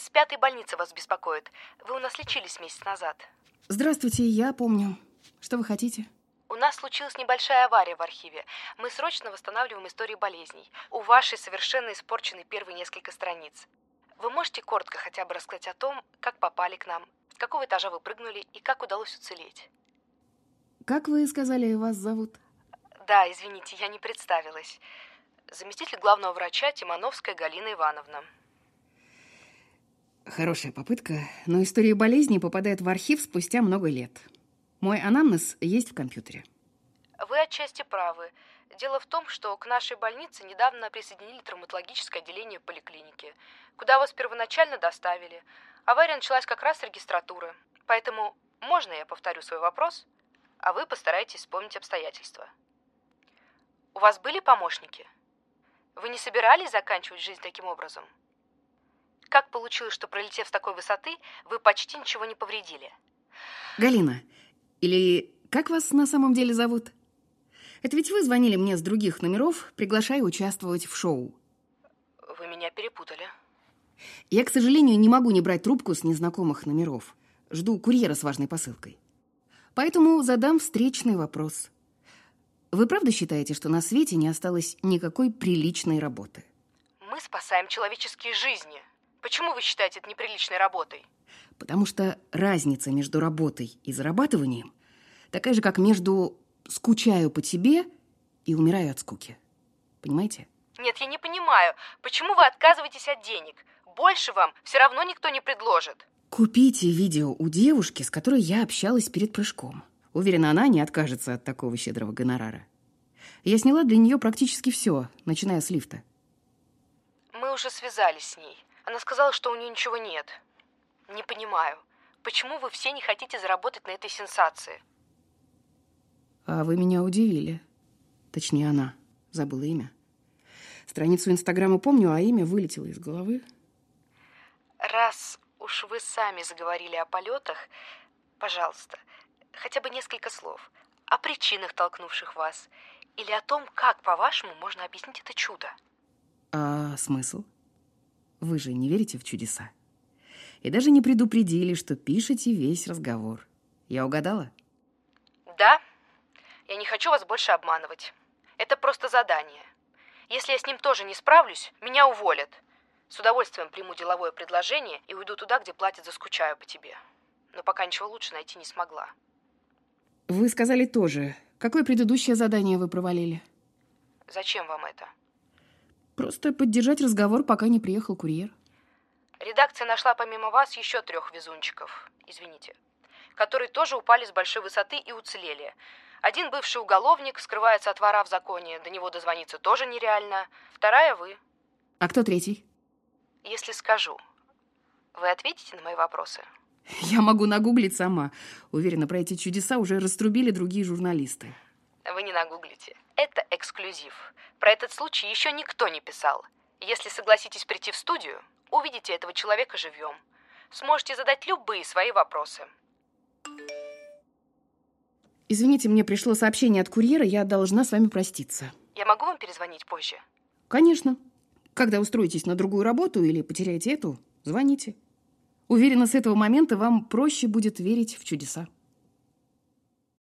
из пятой больницы вас беспокоит. Вы у нас лечились месяц назад. Здравствуйте, я помню. Что вы хотите? У нас случилась небольшая авария в архиве. Мы срочно восстанавливаем истории болезней. У вашей совершенно испорчены первые несколько страниц. Вы можете коротко хотя бы рассказать о том, как попали к нам, с какого этажа вы прыгнули и как удалось уцелеть? Как вы сказали, вас зовут? Да, извините, я не представилась. Заместитель главного врача Тимановская Галина Ивановна. Хорошая попытка, но история болезни попадает в архив спустя много лет. Мой анамнез есть в компьютере. Вы отчасти правы. Дело в том, что к нашей больнице недавно присоединили травматологическое отделение поликлиники, куда вас первоначально доставили. Авария началась как раз с регистратуры. Поэтому можно я повторю свой вопрос, а вы постарайтесь вспомнить обстоятельства. У вас были помощники? Вы не собирались заканчивать жизнь таким образом? Как получилось, что пролетев с такой высоты, вы почти ничего не повредили? Галина, или как вас на самом деле зовут? Это ведь вы звонили мне с других номеров, приглашая участвовать в шоу. Вы меня перепутали. Я, к сожалению, не могу не брать трубку с незнакомых номеров. Жду курьера с важной посылкой. Поэтому задам встречный вопрос. Вы правда считаете, что на свете не осталось никакой приличной работы? Мы спасаем человеческие жизни. Почему вы считаете это неприличной работой? Потому что разница между работой и зарабатыванием такая же, как между «скучаю по тебе» и «умираю от скуки». Понимаете? Нет, я не понимаю, почему вы отказываетесь от денег? Больше вам все равно никто не предложит. Купите видео у девушки, с которой я общалась перед прыжком. Уверена, она не откажется от такого щедрого гонорара. Я сняла для нее практически все, начиная с лифта. Мы уже связались с ней. Она сказала, что у нее ничего нет. Не понимаю, почему вы все не хотите заработать на этой сенсации? А вы меня удивили. Точнее, она. Забыла имя. Страницу Инстаграма помню, а имя вылетело из головы. Раз уж вы сами заговорили о полетах, пожалуйста, хотя бы несколько слов о причинах, толкнувших вас, или о том, как, по-вашему, можно объяснить это чудо. А смысл? Вы же не верите в чудеса. И даже не предупредили, что пишете весь разговор. Я угадала? Да. Я не хочу вас больше обманывать. Это просто задание. Если я с ним тоже не справлюсь, меня уволят. С удовольствием приму деловое предложение и уйду туда, где платят за «скучаю по тебе». Но пока ничего лучше найти не смогла. Вы сказали тоже. Какое предыдущее задание вы провалили? Зачем вам это? Просто поддержать разговор, пока не приехал курьер. Редакция нашла помимо вас еще трех везунчиков, извините, которые тоже упали с большой высоты и уцелели. Один бывший уголовник скрывается от вора в законе, до него дозвониться тоже нереально. Вторая вы. А кто третий? Если скажу, вы ответите на мои вопросы? Я могу нагуглить сама. Уверена, про эти чудеса уже раструбили другие журналисты. Вы не нагуглите. Это эксклюзив. Про этот случай еще никто не писал. Если согласитесь прийти в студию, увидите этого человека живьем. Сможете задать любые свои вопросы. Извините, мне пришло сообщение от курьера, я должна с вами проститься. Я могу вам перезвонить позже? Конечно. Когда устроитесь на другую работу или потеряете эту, звоните. Уверена, с этого момента вам проще будет верить в чудеса.